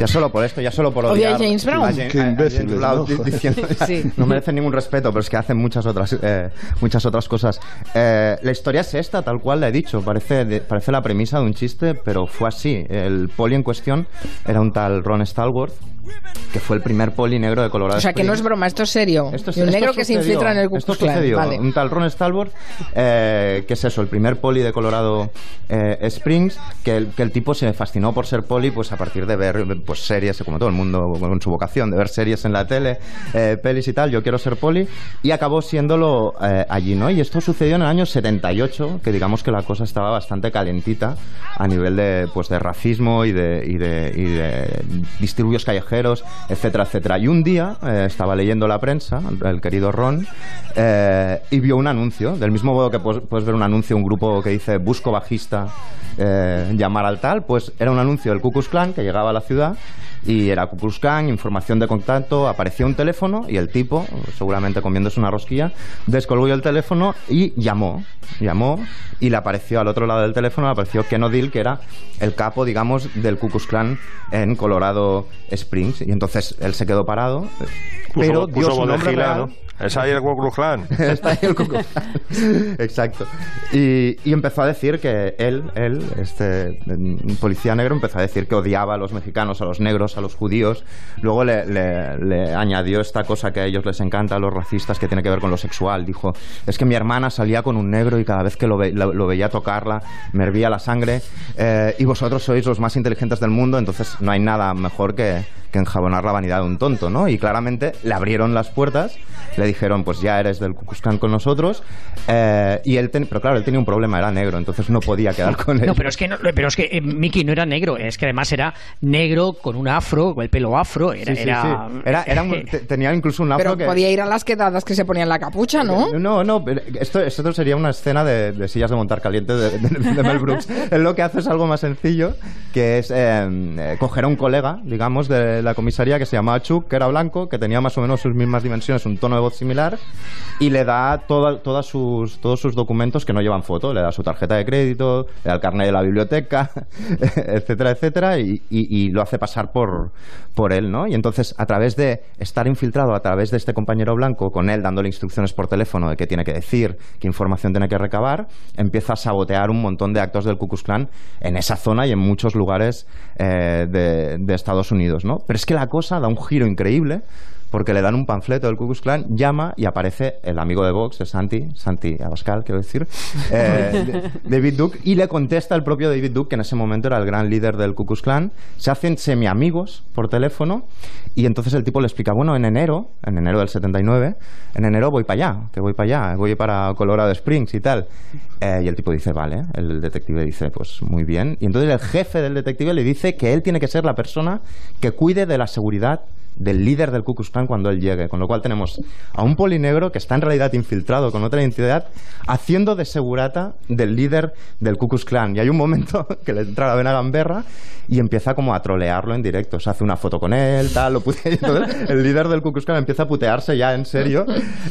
Ya solo por esto, ya solo por odiar. Odia James Brown. Qué imbécil. No merecen ningún respeto, pero es que hacen muchas otras, eh, muchas otras cosas. Eh, la historia es esta, tal cual la he dicho. Parece, parece la premisa de un chiste, pero fue así. El poli en cuestión era un tal Ron Stallworth, que fue el primer poli negro de Colorado O sea, que no es broma, esto es serio. Esto un negro que se infiltra en el Ku Klux Klan. Vale. Un tal Ron Stallworth, eh, que es eso, el primer poli de Colorado eh, Springs, que el, que el tipo se fascinó por ser poli pues a partir de ver pues series, como todo el mundo con su vocación, de ver series en la tele, eh, pelis y tal, yo quiero ser poli, y acabó siéndolo eh, allí, ¿no? Y esto sucedió en el año 78, que digamos que la cosa estaba bastante calentita a nivel de, pues, de racismo y de, y de, y de disturbios callejeros etcétera, etcétera. Y un día eh, estaba leyendo la prensa, el querido Ron, eh, y vio un anuncio, del mismo modo que puedes, ver un anuncio, un grupo que dice busco bajista, llamar al tal, pues era un anuncio del Ku Klux Klan que llegaba a la ciudad y era Ku Klux Klan, información de contacto, apareció un teléfono y el tipo, seguramente comiéndose una rosquilla, descolgó el teléfono y llamó, llamó y le apareció al otro lado del teléfono, le apareció Ken O'Deal, que era el capo, digamos, del Ku Klux Klan en Colorado Springs y entonces él se quedó parado, pero dio su nombre real. Es ahí el Ku Klan. Está ahí el Ku. Exacto. Y, y, empezó a decir que él, él, este policía negro, empezó a decir que odiaba a los mexicanos, a los negros, a los judíos. Luego le, le, le, añadió esta cosa que a ellos les encanta, a los racistas, que tiene que ver con lo sexual. Dijo, es que mi hermana salía con un negro y cada vez que lo, ve, lo, lo veía tocarla, me hervía la sangre. Eh, y vosotros sois los más inteligentes del mundo, entonces no hay nada mejor que, que enjabonar la vanidad de un tonto, ¿no? Y claramente le abrieron las puertas, le dijeron, pues ya eres del Cucuscán con nosotros, eh, y él, pero claro, él tenía un problema, era negro, entonces no podía quedar con él. No, pero es que, no, pero es que eh, Mickey no era negro, es que además era negro con un afro, con el pelo afro, era... Sí, sí, era, sí. era, era un, tenía incluso un afro pero podía ir a las quedadas que se ponían la capucha, ¿no? No, no, esto, esto sería una escena de, de sillas de montar caliente de, de, de Mel Brooks. él lo que hace es algo más sencillo, que es eh, coger a un colega, digamos, de la comisaría que se llamaba Chuck, que era blanco, que tenía más o menos sus mismas dimensiones, un tono de voz similar, y le da toda, todas sus, todos sus documentos que no llevan foto, le da su tarjeta de crédito, le da el carnet de la biblioteca, etcétera, etcétera, y, lo hace pasar por, por él, ¿no? Y entonces, a través de estar infiltrado, a través de este compañero blanco, con él dándole instrucciones por teléfono de qué tiene que decir, qué información tiene que recabar, empieza a sabotear un montón de actos del Ku Klux Klan en esa zona y en muchos lugares eh, de Estados Unidos, ¿no? Pero es que la cosa da un giro increíble porque le dan un panfleto del Ku Klux Klan, llama y aparece el amigo de Vox, Santi, Santi Abascal, quiero decir, eh, David Duke, y le contesta el propio David Duke, que en ese momento era el gran líder del Ku Klux Klan, se hacen semi-amigos por teléfono, y entonces el tipo le explica, bueno, en enero, en enero del 79, en enero voy para allá, que voy para allá, voy para Colorado Springs y tal. Eh, y el tipo dice, vale, el detective dice, pues muy bien. Y entonces el jefe del detective le dice que él tiene que ser la persona que cuide de la seguridad del líder del Ku Klan cuando él llegue. Con lo cual tenemos a un polinegro que está en realidad infiltrado con otra identidad haciendo de segurata del líder del Ku Klan. Y hay un momento que le entra la vena gamberra y empieza como a trolearlo en directo. Se hace una foto con él, tal, lo putea. Entonces, el líder del Ku Klan empieza a putearse ya en serio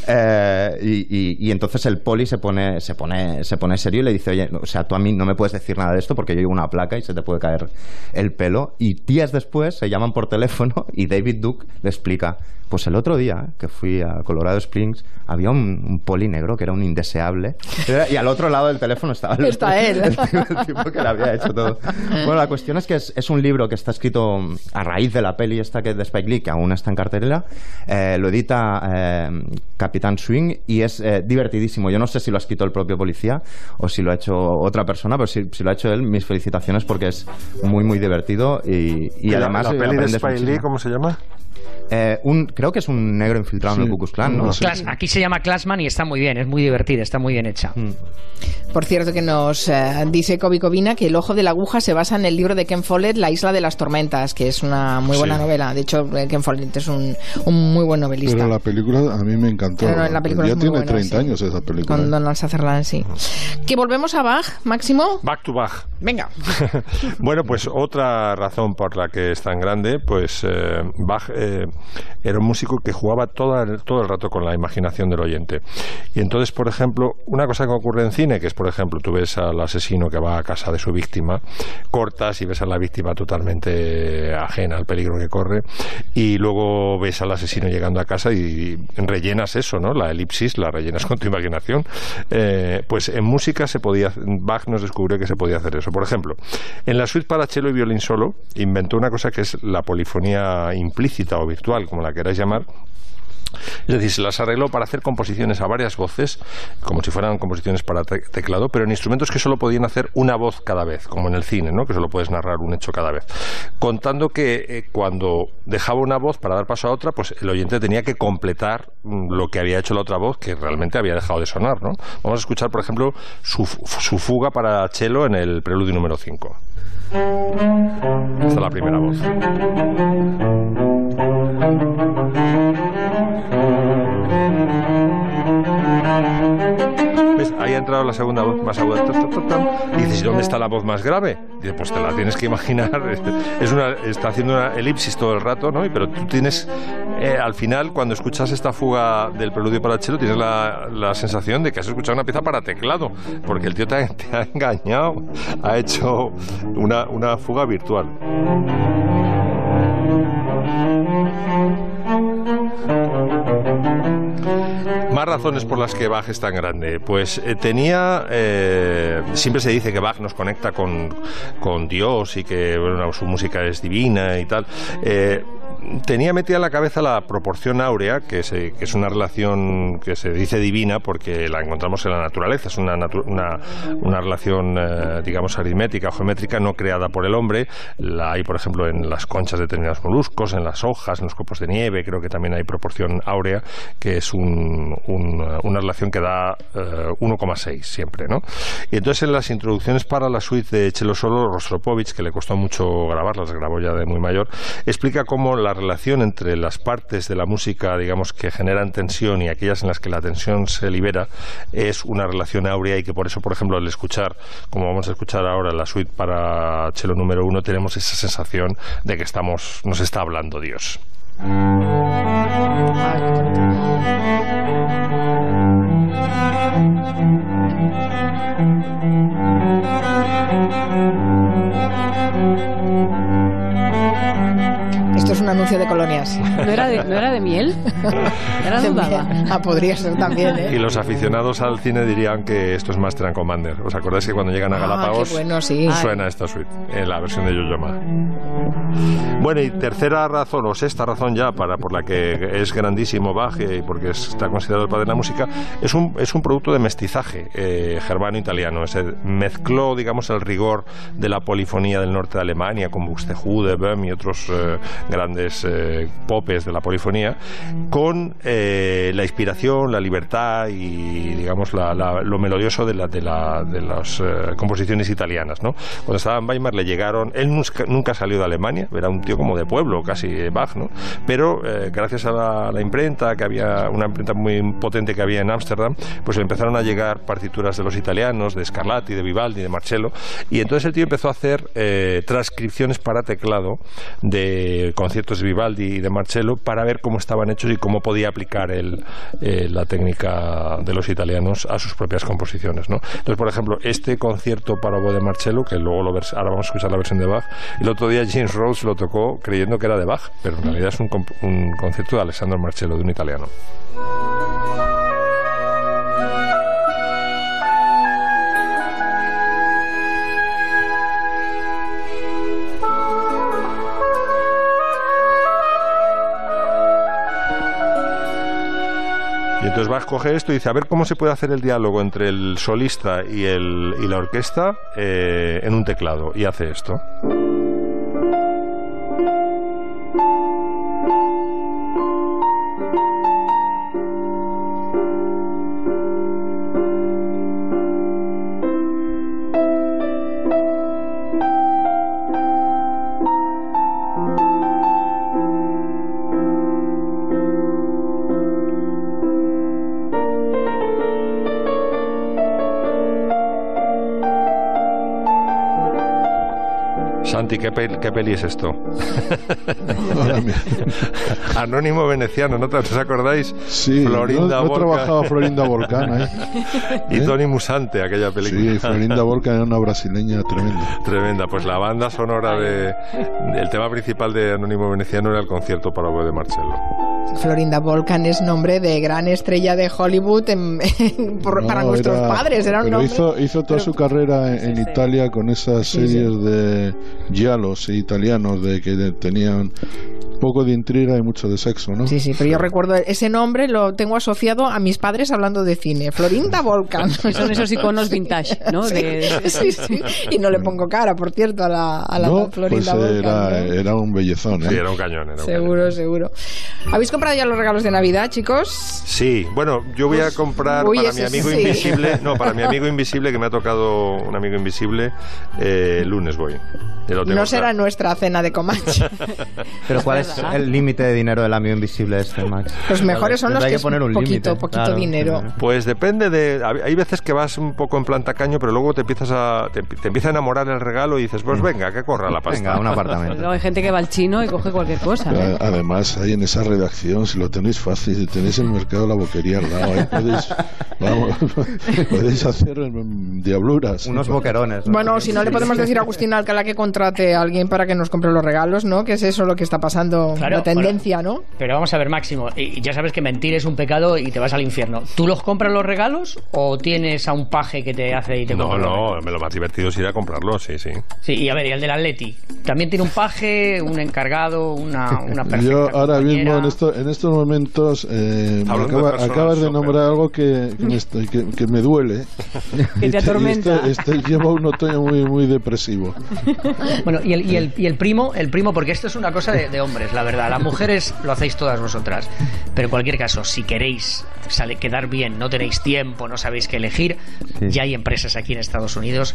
eh, y, y, entonces el poli se pone, se, pone, se pone serio y le dice, oye, o sea, tú a mí no me puedes decir nada de esto porque yo llevo una placa y se te puede caer el pelo. Y días después se llaman por teléfono y David Duke le explica, pues el otro día que fui a Colorado Springs había un, poli negro que era un indeseable y al otro lado del teléfono estaba el, Está él. El, tipo que le había hecho todo. Bueno, la cuestión es que es, un libro que está escrito a raíz de la peli esta que de Spike Lee, que aún está en cartelera. Eh, lo edita eh, Capitán Swing y es eh, divertidísimo. Yo no sé si lo ha escrito el propio policía o si lo ha hecho otra persona, pero si, lo ha hecho él, mis felicitaciones porque es muy, muy divertido y, además... ¿La peli de Spike Lee cómo se llama? Eh, un, creo que es un negro infiltrado en el Ku Klux Klan, ¿no? aquí se llama Classman y está muy bien, es muy divertida, está muy bien hecha. Mm. Por cierto, que nos eh, dice Kobe Covina que El ojo de la aguja se basa en el libro de Ken Follett, La isla de las tormentas, que es una muy buena novela. De hecho, eh, Ken Follett es un, muy buen novelista. Pero la película a mí me encantó. la película ya tiene 30 años esa película. Con Donald Sutherland, sí. Que volvemos a Bach, Máximo. Back to Bach. Venga. bueno, pues otra razón por la que es tan grande, pues Bach era un músico que jugaba todo el, todo el rato con la imaginación del oyente. Y entonces, por ejemplo, una cosa que ocurre en cine, que es, por ejemplo, tú ves al asesino que va a casa de su víctima, cortas y ves a la víctima totalmente ajena al peligro que corre, y luego ves al asesino llegando a casa y rellenas eso, ¿no? La elipsis la rellenas con tu imaginación. Eh, pues en música se podía, Bach nos descubrió que se podía hacer eso. Por ejemplo, en la suite para cello y violín solo inventó una cosa que es la polifonía implícita o virtual, como la queráis llamar, es decir, se las arregló para hacer composiciones a varias voces, como si fueran composiciones para teclado, pero en instrumentos que solo podían hacer una voz cada vez, como en el cine, ¿no? que solo puedes narrar un hecho cada vez. Contando que eh, cuando dejaba una voz para dar paso a otra, pues el oyente tenía que completar mm, lo que había hecho la otra voz, que realmente había dejado de sonar. ¿no? Vamos a escuchar, por ejemplo, su, su fuga para cello en el preludio número 5. Esta es la primera voz. Ahí ha entrado la segunda voz más aguda. Y dices, ¿dónde está la voz más grave? Dice, pues te la tienes que imaginar. Es una, está haciendo una elipsis todo el rato, ¿no? Pero tú tienes, eh, al final, cuando escuchas esta fuga del preludio para cello, tienes la, la, sensación de que has escuchado una pieza para teclado, porque el tío te ha, engañado, ha hecho una, una fuga virtual. Más razones por las que Bach es tan grande. Pues eh, tenía, eh, siempre se dice que Bach nos conecta con, con Dios y que su música es divina y tal. Eh, tenía metida en la cabeza la proporción áurea, que, es una relación que se dice divina porque la encontramos en la naturaleza. Es una, una, relación, eh, digamos, aritmética o geométrica no creada por el hombre. La hay, por ejemplo, en las conchas de determinados moluscos, en las hojas, en los copos de nieve. Creo que también hay proporción áurea, que es una relación que da 1,6 eh, siempre. ¿no? Y entonces en las introducciones para la suite de Chelo Solo, Rostropovich, que le costó mucho grabarlas, grabó ya de muy mayor, explica cómo la relación entre las partes de la música, digamos, que generan tensión y aquellas en las que la tensión se libera, es una relación áurea y que por eso, por ejemplo, al escuchar, como vamos a escuchar ahora la suite para chelo número uno, tenemos esa sensación de que estamos, nos está hablando Dios. ¿No era de, ¿no era de miel? Era dudaba. Ah, podría ser también, ¿eh? Y los aficionados al cine dirían que esto es Master and Commander. ¿Os acordáis que cuando llegan a ah, Galápagos bueno, sí. suena esta suite en la versión de Yoyoma? Bueno, y tercera razón, o sexta razón ya, para, por la que es grandísimo Bach y porque está considerado el padre de la música, es un, es un producto de mestizaje eh, germano-italiano. mezcló, digamos, el rigor de la polifonía del norte de Alemania con Buxtehude, Böhm y otros eh, grandes eh, popes de la polifonía, con eh, la inspiración, la libertad y, digamos, lo melodioso de, la, de, la, de las eh, composiciones italianas. ¿no? Cuando estaba en Weimar le llegaron, él nunca, salió de Alemania, era un como de pueblo, casi Bach, ¿no? Pero eh, gracias a la, imprenta, que había una imprenta muy potente que había en Ámsterdam, pues empezaron a llegar partituras de los italianos, de Scarlatti, de Vivaldi, de Marcello, y entonces el tío empezó a hacer eh, transcripciones para teclado de conciertos de Vivaldi y de Marcello para ver cómo estaban hechos y cómo podía aplicar el, eh, la técnica de los italianos a sus propias composiciones, ¿no? Entonces, por ejemplo, este concierto para oboe de Marcello, que luego lo ahora vamos a escuchar la versión de Bach, el otro día James Rose lo tocó creyendo que era de Bach, pero en realidad es un, un concierto de Alessandro Marcello, de un italiano. Y entonces va a escoger esto y dice, a ver cómo se puede hacer el diálogo entre el solista y, el, y la orquesta eh, en un teclado. Y hace esto. ¿Qué, peli, es esto? Anónimo veneciano, ¿no, os acordáis? Sí, Florinda no, trabajaba Florinda Volcán ¿eh? Y ¿Eh? Tony Musante, aquella película. Sí, Florinda Volcán era una brasileña tremenda. Tremenda, pues la banda sonora de... El tema principal de Anónimo veneciano era el concierto para voz de Marcello. Florinda Volcan es nombre de gran estrella de Hollywood para nuestros padres. Era pero hizo, hizo toda su carrera en, Italia con esas series de giallos italianos de que tenían poco de intriga y mucho de sexo, ¿no? Sí, sí, pero yo recuerdo ese nombre lo tengo asociado a mis padres hablando de cine. Florinda Volcan. Son esos iconos vintage, ¿no? Sí, sí, Y no le pongo cara, por cierto, a la, a la Florinda pues Volcan. Era, era, un bellezón, ¿eh? Sí, era un cañón. Era un seguro, seguro. ¿Habéis comprado ya los regalos de Navidad, chicos? Sí, bueno, yo voy a pues, comprar para mi amigo invisible, no, para mi amigo invisible que me ha tocado un amigo invisible, eh, lunes voy. No será nuestra cena de Comanche. Pero ¿cuál es el límite de dinero del amigo invisible este, Max? Los mejores son los que, poner un poquito, poquito dinero. Pues depende de... Hay veces que vas un poco en plan tacaño, pero luego te empiezas a... Te, empieza a enamorar el regalo y dices, pues mm. venga, que corra la pasta. Venga, un apartamento. hay gente que va al chino y coge cualquier cosa. ¿eh? Además, ahí en esa redacción, si lo tenéis fácil, si tenéis el mercado de la boquería al lado, ahí podéis, vamos, podéis hacer diabluras. Unos boquerones. Bueno, si no le podemos decir a Agustín Alcalá que contrate a alguien para que nos compre los regalos, ¿no? Que es eso lo que está pasando, la tendencia, ¿no? Pero vamos a ver, Máximo, y ya sabes que mentir es un pecado y te vas al infierno. ¿Tú los compras los regalos o tienes a un paje que te hace y te No, no, lo más divertido es ir a comprarlos, sí, sí. Sí, y a ver, y el del Atleti, ¿también tiene un paje, un encargado, una, una perfecta Yo ahora mismo en, esto, en estos momentos eh, acabas de nombrar algo que, que, me, duele. que te atormenta. Este, este, lleva un otoño muy, muy depresivo. bueno, y el, y el, y el primo, el primo, porque esto es una cosa de, hombres, la verdad. Las mujeres lo hacéis todas vosotras. Pero en cualquier caso, si queréis sale, quedar bien, no tenéis tiempo, no sabéis qué elegir, ya hay empresas aquí en Estados Unidos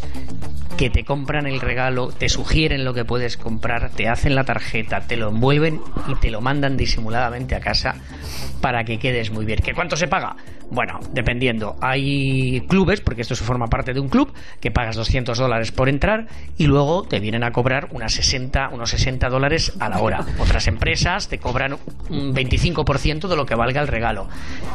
que te compran el regalo, te sugieren lo que puedes comprar, te hacen la tarjeta, te lo envuelven y te lo mandan disimuladamente a casa para que quedes muy bien. ¿Qué cuánto se paga? Bueno, dependiendo. Hay clubes, porque esto se forma parte de un club, que pagas 200 dólares por entrar y luego te vienen a cobrar unas 60, unos 60 dólares a la hora. Otras empresas te cobran un 25% de lo que valga el regalo.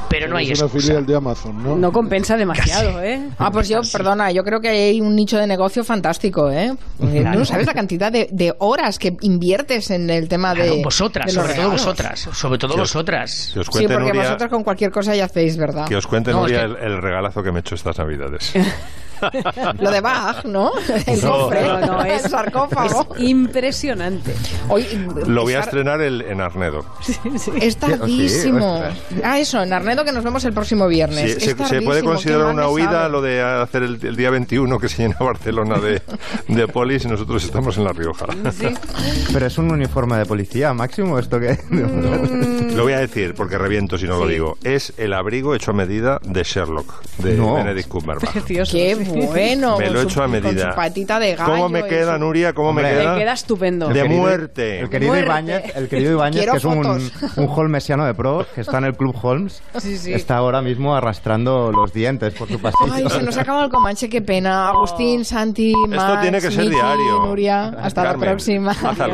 Pero no hay es una filial de Amazon, ¿no? No compensa demasiado, ¿eh? Ah, pues yo, perdona, yo creo que hay un nicho de negocio fantástico, ¿eh? No sabes la cantidad de, horas que inviertes en el tema de. Vosotras, sobre todo vosotras. Sobre todo vosotras. sí, porque vosotras con cualquier cosa ya hacéis, ¿verdad? Que os cuente, Nuria, el regalazo que me he hecho estas navidades. Lo de Bach, ¿no? El cofre, no, es, el sarcófago. Es impresionante. Hoy, Lo voy a estrenar el, en Arnedo. Es tardísimo. ah, eso, en Arnedo que nos vemos el próximo viernes. se, puede considerar una huida lo de hacer el, día 21 que se llena Barcelona de, de polis y nosotros estamos en La Rioja. Pero es un uniforme de policía, máximo esto que... Mm. Lo voy a decir porque reviento si no lo digo. Es el abrigo hecho a medida de Sherlock, de Benedict Cumberbatch. Qué bueno. Me lo he hecho a Con medida. su patita de gallo. ¿Cómo me queda, su- Nuria? ¿Cómo me Hombre, queda? Te queda estupendo. De El querido- muerte. El querido. Ibáñez, el querido Ibáñez que es un, un holmesiano de pro, que está en el Club Holmes, Sí, sí. está ahora mismo arrastrando los dientes por su pasillo. Ay, se nos ha acabado el comanche, qué pena. Agustín, Santi, Max, tiene que ser Miki, diario. Nuria, hasta la Carmen, próxima. haz algo.